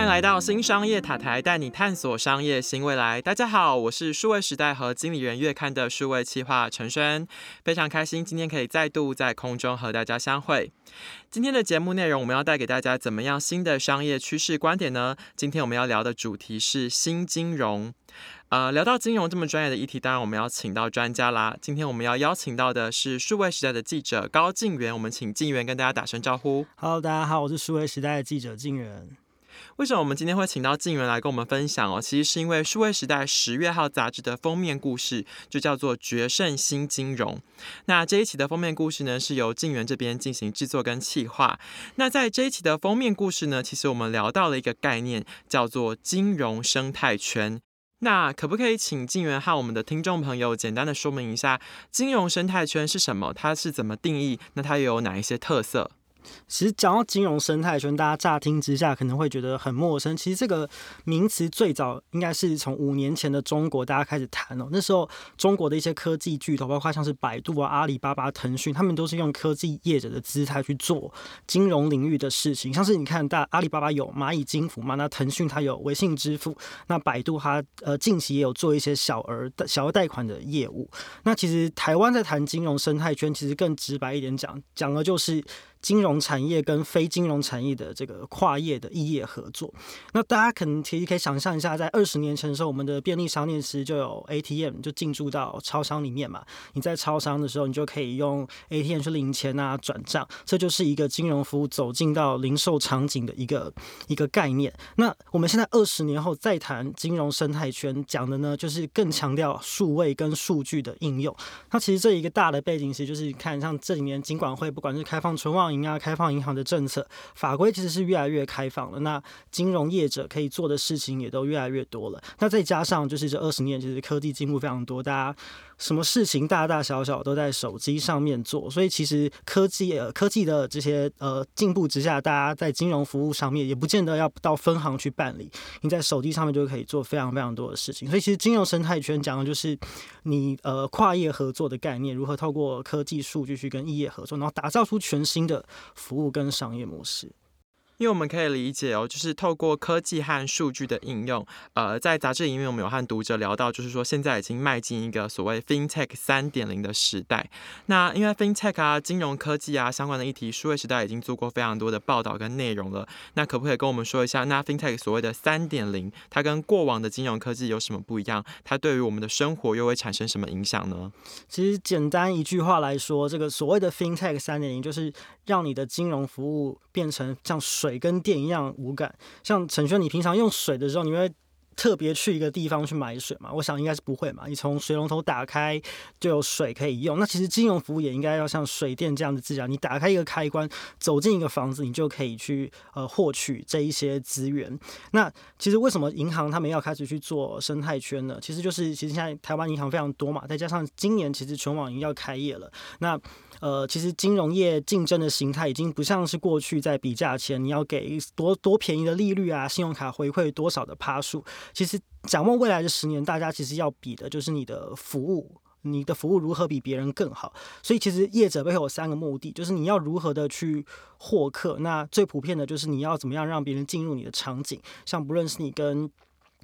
欢迎来到新商业塔台，带你探索商业新未来。大家好，我是数位时代和经理人月刊的数位企划陈轩，非常开心今天可以再度在空中和大家相会。今天的节目内容，我们要带给大家怎么样新的商业趋势观点呢？今天我们要聊的主题是新金融。呃，聊到金融这么专业的议题，当然我们要请到专家啦。今天我们要邀请到的是数位时代的记者高静源，我们请静源跟大家打声招呼。Hello，大家好，我是数位时代的记者静源。为什么我们今天会请到静源来跟我们分享哦？其实是因为数位时代十月号杂志的封面故事就叫做《决胜新金融》。那这一期的封面故事呢，是由静源这边进行制作跟企划。那在这一期的封面故事呢，其实我们聊到了一个概念，叫做金融生态圈。那可不可以请静源和我们的听众朋友简单的说明一下金融生态圈是什么？它是怎么定义？那它又有哪一些特色？其实讲到金融生态圈，大家乍听之下可能会觉得很陌生。其实这个名词最早应该是从五年前的中国大家开始谈哦。那时候中国的一些科技巨头，包括像是百度啊、阿里巴巴、腾讯，他们都是用科技业者的姿态去做金融领域的事情。像是你看，大阿里巴巴有蚂蚁金服嘛，那腾讯它有微信支付，那百度它呃近期也有做一些小额小额贷款的业务。那其实台湾在谈金融生态圈，其实更直白一点讲，讲的就是。金融产业跟非金融产业的这个跨业的异业合作，那大家可能其实可以想象一下，在二十年前的时候，我们的便利商店其实就有 ATM 就进驻到超商里面嘛。你在超商的时候，你就可以用 ATM 去领钱啊、转账，这就是一个金融服务走进到零售场景的一个一个概念。那我们现在二十年后再谈金融生态圈，讲的呢就是更强调数位跟数据的应用。那其实这一个大的背景其实就是看像这几年金管会不管是开放存网。银啊，开放银行的政策法规其实是越来越开放了，那金融业者可以做的事情也都越来越多了。那再加上就是这二十年，其实科技进步非常多，大家。什么事情大大小小都在手机上面做，所以其实科技呃科技的这些呃进步之下，大家在金融服务上面也不见得要到分行去办理，你在手机上面就可以做非常非常多的事情。所以其实金融生态圈讲的就是你呃跨业合作的概念，如何透过科技数据去跟异业合作，然后打造出全新的服务跟商业模式。因为我们可以理解哦，就是透过科技和数据的应用，呃，在杂志里面我们有和读者聊到，就是说现在已经迈进一个所谓 FinTech 三点零的时代。那因为 FinTech 啊、金融科技啊相关的议题，数位时代已经做过非常多的报道跟内容了。那可不可以跟我们说一下，那 FinTech 所谓的三点零，它跟过往的金融科技有什么不一样？它对于我们的生活又会产生什么影响呢？其实简单一句话来说，这个所谓的 FinTech 三点零，就是让你的金融服务变成像水。水跟电一样无感，像陈轩，你平常用水的时候，你会特别去一个地方去买水嘛？我想应该是不会嘛。你从水龙头打开就有水可以用。那其实金融服务也应该要像水电这样的自然，你打开一个开关，走进一个房子，你就可以去呃获取这一些资源。那其实为什么银行他们要开始去做生态圈呢？其实就是其实现在台湾银行非常多嘛，再加上今年其实全网银要开业了，那。呃，其实金融业竞争的形态已经不像是过去在比价钱你要给多多便宜的利率啊，信用卡回馈多少的趴数。其实展望未来的十年，大家其实要比的就是你的服务，你的服务如何比别人更好。所以其实业者背后有三个目的，就是你要如何的去获客。那最普遍的就是你要怎么样让别人进入你的场景，像不论是你跟。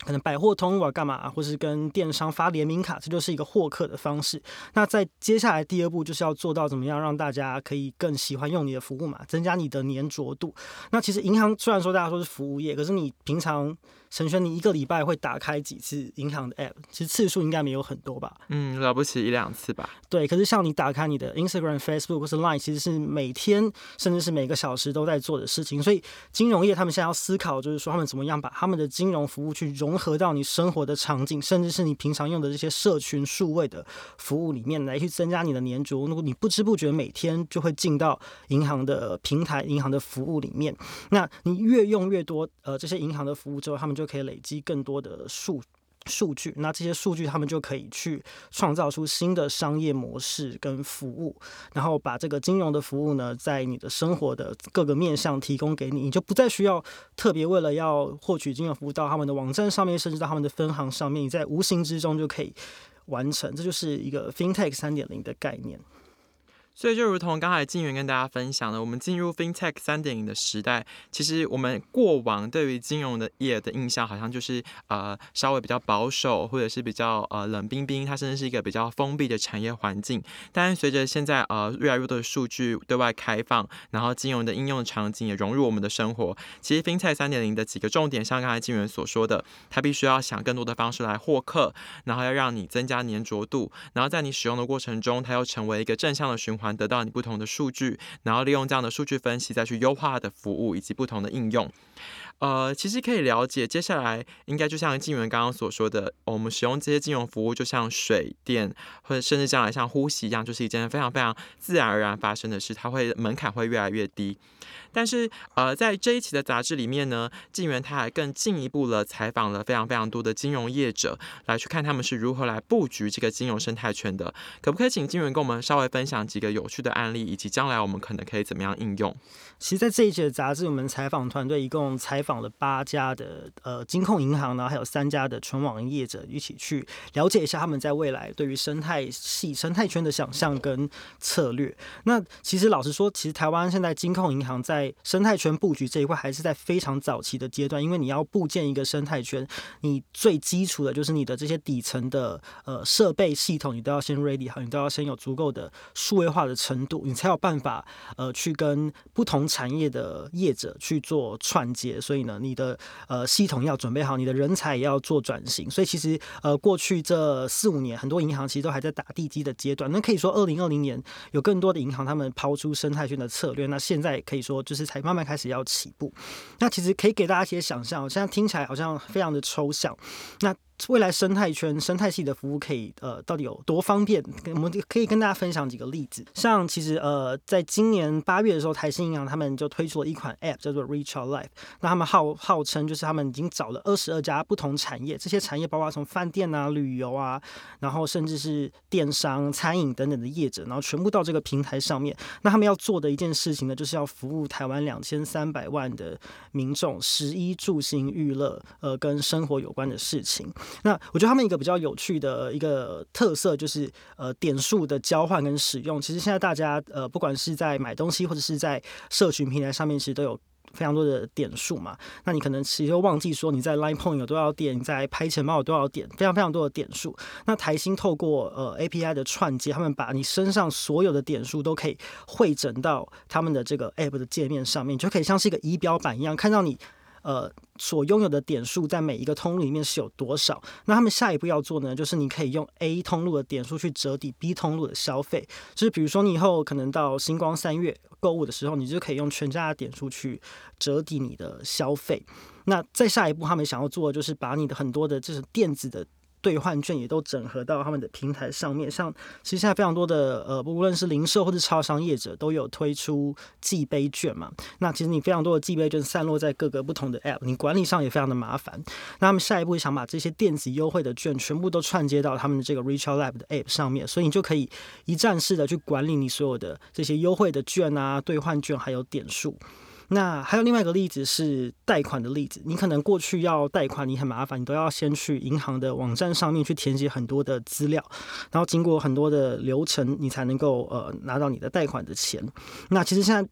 可能百货通啊，干嘛，或是跟电商发联名卡，这就是一个获客的方式。那在接下来第二步，就是要做到怎么样让大家可以更喜欢用你的服务嘛，增加你的粘着度。那其实银行虽然说大家说是服务业，可是你平常。陈轩，你一个礼拜会打开几次银行的 App？其实次数应该没有很多吧？嗯，了不起一两次吧。对，可是像你打开你的 Instagram、Facebook 或是 Line，其实是每天甚至是每个小时都在做的事情。所以金融业他们现在要思考，就是说他们怎么样把他们的金融服务去融融合到你生活的场景，甚至是你平常用的这些社群数位的服务里面，来去增加你的粘着。如果你不知不觉每天就会进到银行的平台、银行的服务里面，那你越用越多，呃，这些银行的服务之后，他们就可以累积更多的数数据，那这些数据他们就可以去创造出新的商业模式跟服务，然后把这个金融的服务呢，在你的生活的各个面向提供给你，你就不再需要特别为了要获取金融服务到他们的网站上面，甚至到他们的分行上面，你在无形之中就可以完成，这就是一个 FinTech 三点零的概念。所以就如同刚才静源跟大家分享的，我们进入 FinTech 三点零的时代，其实我们过往对于金融的业的印象，好像就是呃稍微比较保守，或者是比较呃冷冰冰，它甚至是一个比较封闭的产业环境。但是随着现在呃越来越多的数据对外开放，然后金融的应用场景也融入我们的生活，其实 FinTech 三点零的几个重点，像刚才静源所说的，它必须要想更多的方式来获客，然后要让你增加粘着度，然后在你使用的过程中，它又成为一个正向的循环。得到你不同的数据，然后利用这样的数据分析，再去优化的服务以及不同的应用。呃，其实可以了解，接下来应该就像静源刚刚所说的，我们使用这些金融服务，就像水电，或者甚至将来像呼吸一样，就是一件非常非常自然而然发生的事，它会门槛会越来越低。但是，呃，在这一期的杂志里面呢，静源他还更进一步了采访了非常非常多的金融业者，来去看他们是如何来布局这个金融生态圈的。可不可以请静源跟我们稍微分享几个有趣的案例，以及将来我们可能可以怎么样应用？其实，在这一期的杂志，我们采访团队一共采访了八家的呃金控银行呢，还有三家的纯网业者，一起去了解一下他们在未来对于生态系生态圈的想象跟策略。那其实老实说，其实台湾现在金控银行在生态圈布局这一块还是在非常早期的阶段，因为你要布建一个生态圈，你最基础的就是你的这些底层的呃设备系统，你都要先 ready 好，你都要先有足够的数位化的程度，你才有办法呃去跟不同产业的业者去做串接。所以以呢，你的呃系统要准备好，你的人才也要做转型。所以其实呃过去这四五年，很多银行其实都还在打地基的阶段。那可以说，二零二零年有更多的银行他们抛出生态圈的策略。那现在可以说就。是才慢慢开始要起步，那其实可以给大家一些想象，现在听起来好像非常的抽象，那。未来生态圈、生态系的服务可以呃到底有多方便？我们可以跟大家分享几个例子。像其实呃，在今年八月的时候，台新银行他们就推出了一款 App，叫做 Reach Out Life。那他们号号称就是他们已经找了二十二家不同产业，这些产业包括从饭店啊、旅游啊，然后甚至是电商、餐饮等等的业者，然后全部到这个平台上面。那他们要做的一件事情呢，就是要服务台湾两千三百万的民众，食衣住行娱乐，呃，跟生活有关的事情。那我觉得他们一个比较有趣的一个特色就是，呃，点数的交换跟使用。其实现在大家，呃，不管是在买东西或者是在社群平台上面，其实都有非常多的点数嘛。那你可能其实又忘记说你在 Line Point 有多少点，在拍钱包有多少点，非常非常多的点数。那台新透过呃 API 的串接，他们把你身上所有的点数都可以汇整到他们的这个 App 的界面上面，就可以像是一个仪表板一样，看到你。呃，所拥有的点数在每一个通路里面是有多少？那他们下一步要做呢？就是你可以用 A 通路的点数去折抵 B 通路的消费。就是比如说，你以后可能到星光三月购物的时候，你就可以用全家的点数去折抵你的消费。那再下一步，他们想要做的就是把你的很多的这种电子的。兑换券也都整合到他们的平台上面，像其实现在非常多的呃，无论是零售或者超商业者都有推出寄杯券嘛。那其实你非常多的寄杯券散落在各个不同的 App，你管理上也非常的麻烦。那他们下一步想把这些电子优惠的券全部都串接到他们的这个 Retail Lab 的 App 上面，所以你就可以一站式的去管理你所有的这些优惠的券啊、兑换券还有点数。那还有另外一个例子是贷款的例子，你可能过去要贷款，你很麻烦，你都要先去银行的网站上面去填写很多的资料，然后经过很多的流程，你才能够呃拿到你的贷款的钱。那其实现在。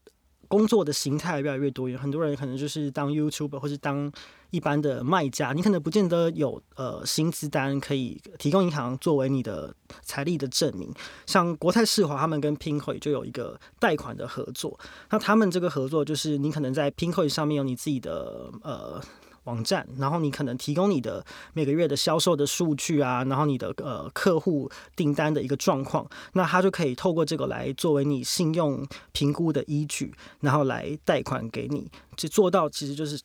工作的形态越来越多元，很多人可能就是当 YouTuber 或是当一般的卖家，你可能不见得有呃薪资单可以提供银行作为你的财力的证明。像国泰世华他们跟 Pinkoi 就有一个贷款的合作，那他们这个合作就是你可能在 Pinkoi 上面有你自己的呃。网站，然后你可能提供你的每个月的销售的数据啊，然后你的呃客户订单的一个状况，那他就可以透过这个来作为你信用评估的依据，然后来贷款给你，就做到其实就是。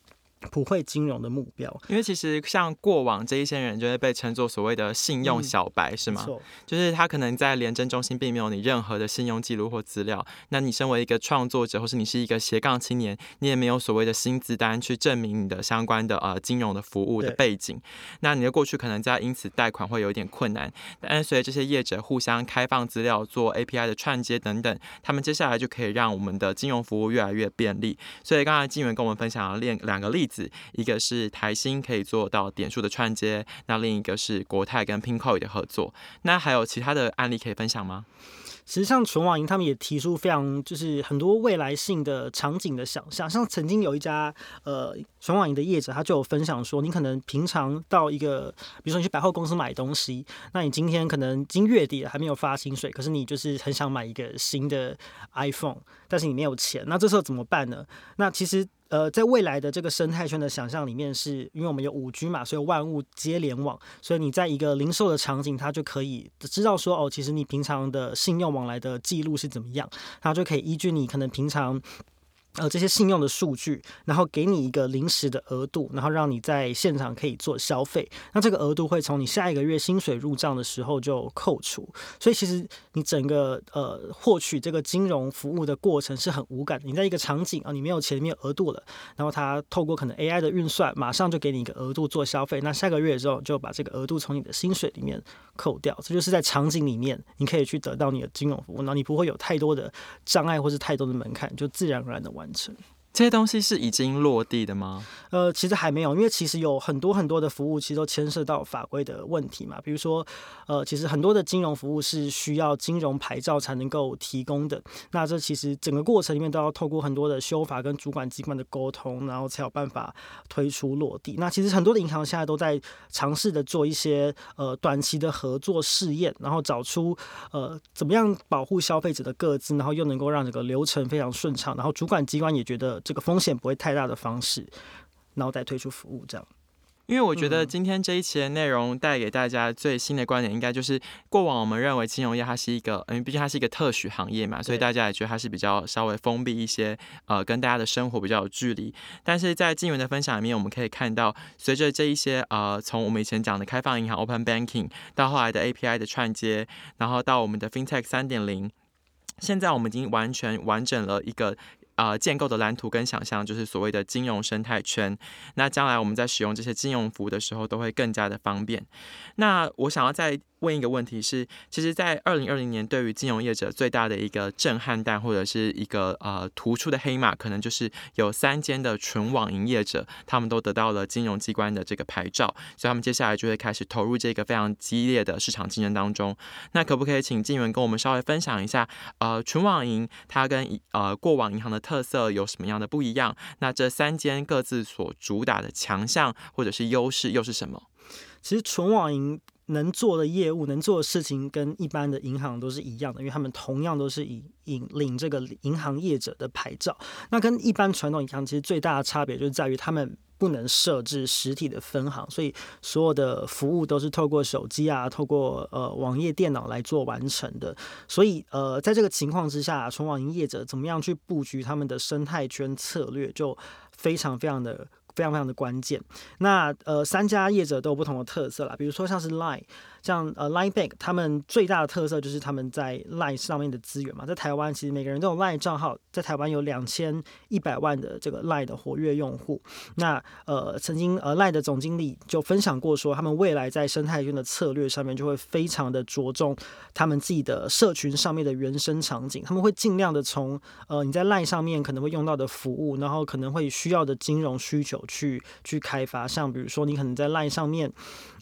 普惠金融的目标，因为其实像过往这一些人就会被称作所谓的信用小白，是吗？就是他可能在廉政中心并没有你任何的信用记录或资料。那你身为一个创作者，或是你是一个斜杠青年，你也没有所谓的薪资单去证明你的相关的呃金融的服务的背景。那你的过去可能在因此贷款会有一点困难。但随着这些业者互相开放资料、做 API 的串接等等，他们接下来就可以让我们的金融服务越来越便利。所以刚才金源跟我们分享了两两个例子。一个是台新可以做到点数的串接，那另一个是国泰跟 Pinko 的合作。那还有其他的案例可以分享吗？其实像纯网银，他们也提出非常就是很多未来性的场景的想象。像曾经有一家呃纯网银的业者，他就有分享说，你可能平常到一个，比如说你去百货公司买东西，那你今天可能今月底了还没有发薪水，可是你就是很想买一个新的 iPhone，但是你没有钱，那这时候怎么办呢？那其实。呃，在未来的这个生态圈的想象里面，是因为我们有五 G 嘛，所以万物皆联网，所以你在一个零售的场景，它就可以知道说，哦，其实你平常的信用往来的记录是怎么样，它就可以依据你可能平常。呃，这些信用的数据，然后给你一个临时的额度，然后让你在现场可以做消费。那这个额度会从你下一个月薪水入账的时候就扣除。所以其实你整个呃获取这个金融服务的过程是很无感的。你在一个场景啊，你没有钱，没有额度了，然后它透过可能 AI 的运算，马上就给你一个额度做消费。那下个月之后就把这个额度从你的薪水里面扣掉。这就是在场景里面你可以去得到你的金融服务，然后你不会有太多的障碍或是太多的门槛，就自然而然的。完成。这些东西是已经落地的吗？呃，其实还没有，因为其实有很多很多的服务，其实都牵涉到法规的问题嘛。比如说，呃，其实很多的金融服务是需要金融牌照才能够提供的。那这其实整个过程里面都要透过很多的修法跟主管机关的沟通，然后才有办法推出落地。那其实很多的银行现在都在尝试的做一些呃短期的合作试验，然后找出呃怎么样保护消费者的个资，然后又能够让这个流程非常顺畅，然后主管机关也觉得。这个风险不会太大的方式，然后再推出服务这样。因为我觉得今天这一期的内容带给大家最新的观点，应该就是过往我们认为金融业它是一个，因为毕竟它是一个特许行业嘛，所以大家也觉得它是比较稍微封闭一些，呃，跟大家的生活比较有距离。但是在金源的分享里面，我们可以看到，随着这一些呃，从我们以前讲的开放银行 （Open Banking） 到后来的 API 的串接，然后到我们的 FinTech 三点零，现在我们已经完全完整了一个。啊，建构的蓝图跟想象就是所谓的金融生态圈。那将来我们在使用这些金融服务的时候，都会更加的方便。那我想要在。问一个问题是，其实，在二零二零年，对于金融业者最大的一个震撼弹，或者是一个呃突出的黑马，可能就是有三间的纯网营业者，他们都得到了金融机关的这个牌照，所以他们接下来就会开始投入这个非常激烈的市场竞争当中。那可不可以请静源跟我们稍微分享一下，呃，纯网银它跟呃过往银行的特色有什么样的不一样？那这三间各自所主打的强项或者是优势又是什么？其实纯网银。能做的业务、能做的事情跟一般的银行都是一样的，因为他们同样都是以引领这个银行业者的牌照。那跟一般传统银行其实最大的差别就是在于他们不能设置实体的分行，所以所有的服务都是透过手机啊、透过呃网页电脑来做完成的。所以呃，在这个情况之下，从网营业者怎么样去布局他们的生态圈策略，就非常非常的。非常非常的关键。那呃，三家业者都有不同的特色啦，比如说像是 Line。像呃，Line Bank，他们最大的特色就是他们在 Line 上面的资源嘛。在台湾，其实每个人都有 Line 账号，在台湾有两千一百万的这个 Line 的活跃用户。那呃，曾经呃，Line 的总经理就分享过说，他们未来在生态圈的策略上面就会非常的着重他们自己的社群上面的原生场景。他们会尽量的从呃你在 Line 上面可能会用到的服务，然后可能会需要的金融需求去去开发。像比如说，你可能在 Line 上面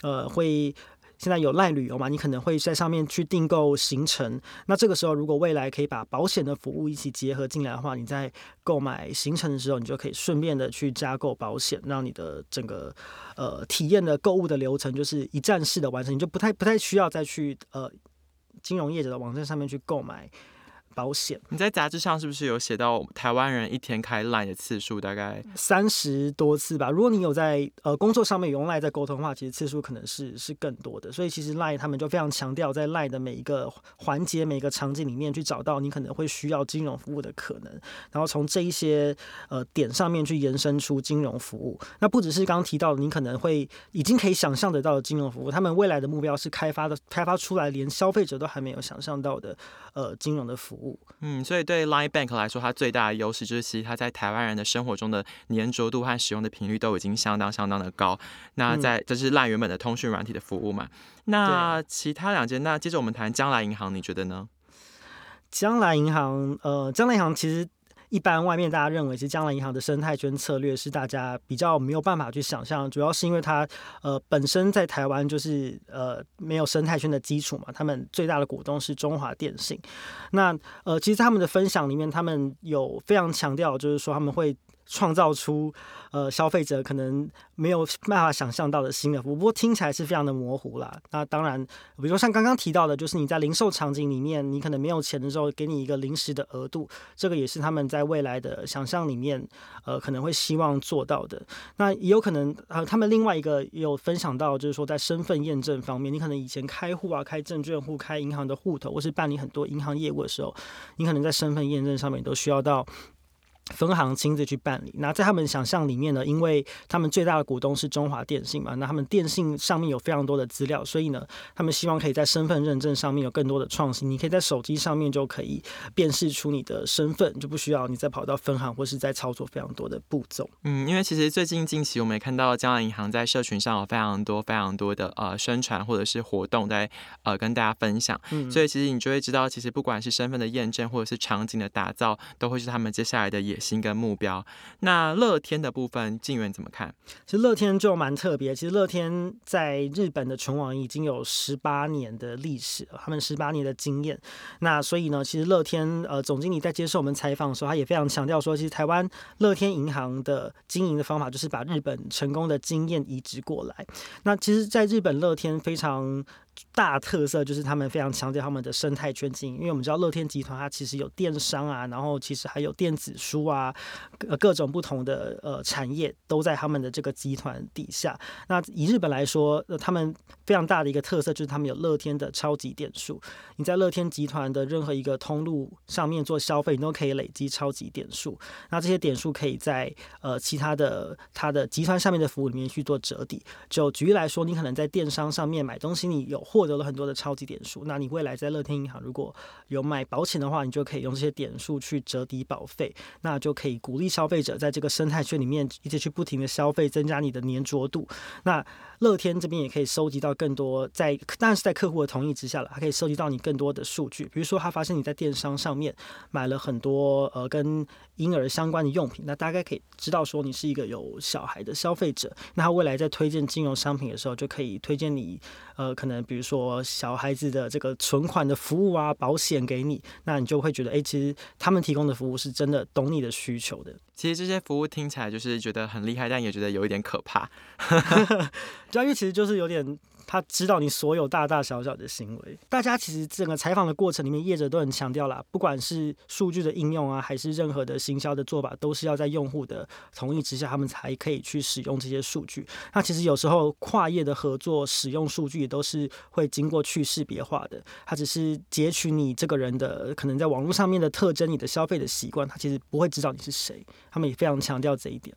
呃会。现在有赖旅游嘛？你可能会在上面去订购行程。那这个时候，如果未来可以把保险的服务一起结合进来的话，你在购买行程的时候，你就可以顺便的去加购保险，让你的整个呃体验的购物的流程就是一站式的完成，你就不太不太需要再去呃金融业者的网站上面去购买。保险，你在杂志上是不是有写到台湾人一天开 Line 的次数大概三十多次吧？如果你有在呃工作上面用 Line 在沟通的话，其实次数可能是是更多的。所以其实 Line 他们就非常强调在 Line 的每一个环节、每个场景里面去找到你可能会需要金融服务的可能，然后从这一些呃点上面去延伸出金融服务。那不只是刚刚提到的，你可能会已经可以想象得到的金融服务，他们未来的目标是开发的开发出来连消费者都还没有想象到的呃金融的服务。嗯，所以对 Line Bank 来说，它最大的优势就是，其实它在台湾人的生活中的粘着度和使用的频率都已经相当相当的高。那在这是 Line 原本的通讯软体的服务嘛？那其他两间，那接着我们谈将来银行，你觉得呢？将来银行，呃，将来银行其实一般外面大家认为，其实江南银行的生态圈策略是大家比较没有办法去想象，主要是因为它呃本身在台湾就是呃没有生态圈的基础嘛，他们最大的股东是中华电信。那呃，其实他们的分享里面，他们有非常强调，就是说他们会。创造出呃消费者可能没有办法想象到的新的服务，不过听起来是非常的模糊啦。那当然，比如说像刚刚提到的，就是你在零售场景里面，你可能没有钱的时候，给你一个临时的额度，这个也是他们在未来的想象里面，呃，可能会希望做到的。那也有可能，呃，他们另外一个也有分享到，就是说在身份验证方面，你可能以前开户啊、开证券户、开银行的户头，或是办理很多银行业务的时候，你可能在身份验证上面都需要到。分行亲自去办理。那在他们想象里面呢，因为他们最大的股东是中华电信嘛，那他们电信上面有非常多的资料，所以呢，他们希望可以在身份认证上面有更多的创新。你可以在手机上面就可以辨识出你的身份，就不需要你再跑到分行或是在操作非常多的步骤。嗯，因为其实最近近期我们也看到江南银行在社群上有非常多非常多的呃宣传或者是活动在呃跟大家分享，所以其实你就会知道，其实不管是身份的验证或者是场景的打造，都会是他们接下来的野。新跟目标，那乐天的部分，静源怎么看？其实乐天就蛮特别。其实乐天在日本的存网已经有十八年的历史，他们十八年的经验。那所以呢，其实乐天呃总经理在接受我们采访的时候，他也非常强调说，其实台湾乐天银行的经营的方法就是把日本成功的经验移植过来。那其实，在日本乐天非常。大特色就是他们非常强调他们的生态圈经营，因为我们知道乐天集团它其实有电商啊，然后其实还有电子书啊，呃各种不同的呃产业都在他们的这个集团底下。那以日本来说，呃他们非常大的一个特色就是他们有乐天的超级点数，你在乐天集团的任何一个通路上面做消费，你都可以累积超级点数。那这些点数可以在呃其他的它的集团上面的服务里面去做折抵。就举例来说，你可能在电商上面买东西，你有获得了很多的超级点数，那你未来在乐天银行如果有买保险的话，你就可以用这些点数去折抵保费，那就可以鼓励消费者在这个生态圈里面一直去不停的消费，增加你的粘着度。那乐天这边也可以收集到更多，在当然是在客户的同意之下了，它可以收集到你更多的数据。比如说，他发现你在电商上面买了很多呃跟婴儿相关的用品，那大概可以知道说你是一个有小孩的消费者。那他未来在推荐金融商品的时候，就可以推荐你呃可能比如说小孩子的这个存款的服务啊、保险给你，那你就会觉得哎，其实他们提供的服务是真的懂你的需求的。其实这些服务听起来就是觉得很厉害，但也觉得有一点可怕。对，因为其实就是有点。他知道你所有大大小小的行为。大家其实整个采访的过程里面，业者都很强调啦，不管是数据的应用啊，还是任何的行销的做法，都是要在用户的同意之下，他们才可以去使用这些数据。那其实有时候跨业的合作使用数据，也都是会经过去识别化的。它只是截取你这个人的可能在网络上面的特征，你的消费的习惯，他其实不会知道你是谁。他们也非常强调这一点。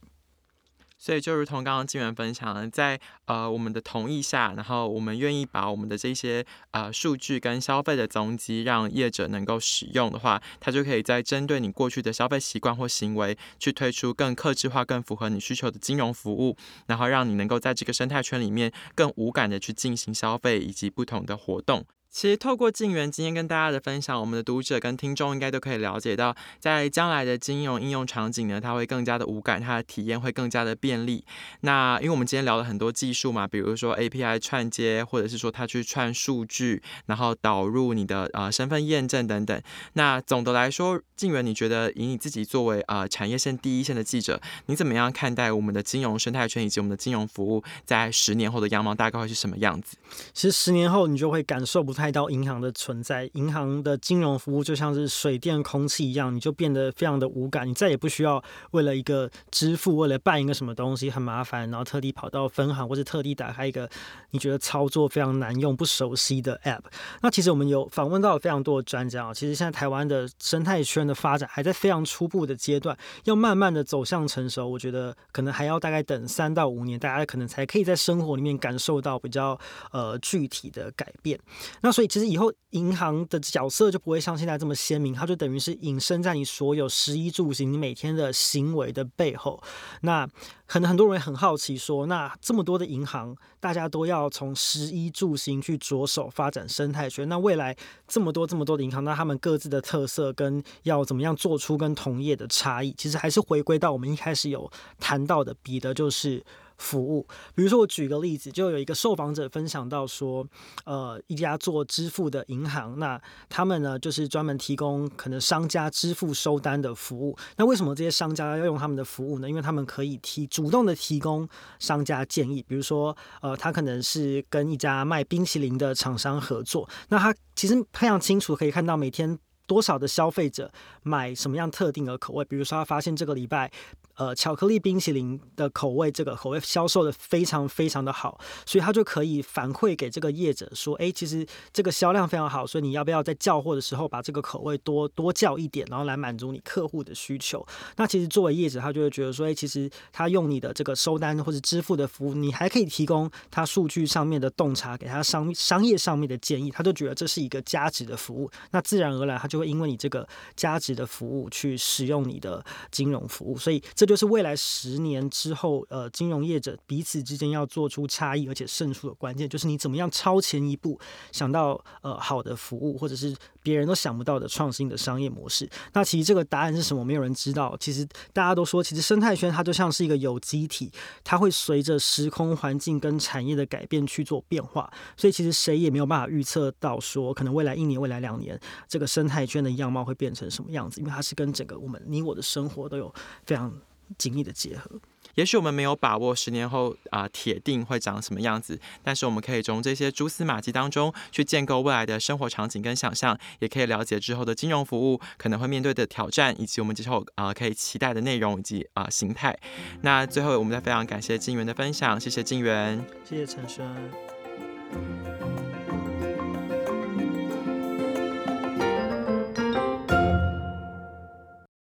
所以就如同刚刚金源分享，在呃我们的同意下，然后我们愿意把我们的这些呃数据跟消费的踪迹让业者能够使用的话，他就可以在针对你过去的消费习惯或行为，去推出更克制化、更符合你需求的金融服务，然后让你能够在这个生态圈里面更无感的去进行消费以及不同的活动。其实透过静源今天跟大家的分享，我们的读者跟听众应该都可以了解到，在将来的金融应用场景呢，它会更加的无感，它的体验会更加的便利。那因为我们今天聊了很多技术嘛，比如说 API 串接，或者是说它去串数据，然后导入你的呃身份验证等等。那总的来说，静源，你觉得以你自己作为呃产业线第一线的记者，你怎么样看待我们的金融生态圈以及我们的金融服务在十年后的样貌大概会是什么样子？其实十年后你就会感受不。太到银行的存在，银行的金融服务就像是水电空气一样，你就变得非常的无感，你再也不需要为了一个支付，为了办一个什么东西很麻烦，然后特地跑到分行或者特地打开一个你觉得操作非常难用、不熟悉的 App。那其实我们有访问到非常多的专家啊，其实现在台湾的生态圈的发展还在非常初步的阶段，要慢慢的走向成熟，我觉得可能还要大概等三到五年，大家可能才可以在生活里面感受到比较呃具体的改变。那那所以其实以后银行的角色就不会像现在这么鲜明，它就等于是隐身在你所有食衣住行你每天的行为的背后。那可能很多人很好奇说，那这么多的银行，大家都要从食衣住行去着手发展生态圈，那未来这么多这么多的银行，那他们各自的特色跟要怎么样做出跟同业的差异，其实还是回归到我们一开始有谈到的，比的就是。服务，比如说我举个例子，就有一个受访者分享到说，呃，一家做支付的银行，那他们呢就是专门提供可能商家支付收单的服务。那为什么这些商家要用他们的服务呢？因为他们可以提主动的提供商家建议，比如说，呃，他可能是跟一家卖冰淇淋的厂商合作，那他其实非常清楚可以看到每天多少的消费者买什么样特定的口味，比如说他发现这个礼拜。呃，巧克力冰淇淋的口味，这个口味销售的非常非常的好，所以他就可以反馈给这个业者说，哎，其实这个销量非常好，所以你要不要在叫货的时候把这个口味多多叫一点，然后来满足你客户的需求？那其实作为业者，他就会觉得说，哎，其实他用你的这个收单或者支付的服务，你还可以提供他数据上面的洞察，给他商商业上面的建议，他就觉得这是一个价值的服务。那自然而然，他就会因为你这个价值的服务去使用你的金融服务，所以这。就是未来十年之后，呃，金融业者彼此之间要做出差异而且胜出的关键，就是你怎么样超前一步想到呃好的服务，或者是别人都想不到的创新的商业模式。那其实这个答案是什么？没有人知道。其实大家都说，其实生态圈它就像是一个有机体，它会随着时空环境跟产业的改变去做变化。所以其实谁也没有办法预测到说，可能未来一年、未来两年，这个生态圈的样貌会变成什么样子，因为它是跟整个我们你我的生活都有非常。紧密的结合，也许我们没有把握十年后啊铁定会长什么样子，但是我们可以从这些蛛丝马迹当中去建构未来的生活场景跟想象，也可以了解之后的金融服务可能会面对的挑战，以及我们之后啊可以期待的内容以及啊形态。那最后，我们再非常感谢金源的分享，谢谢金源，谢谢陈轩。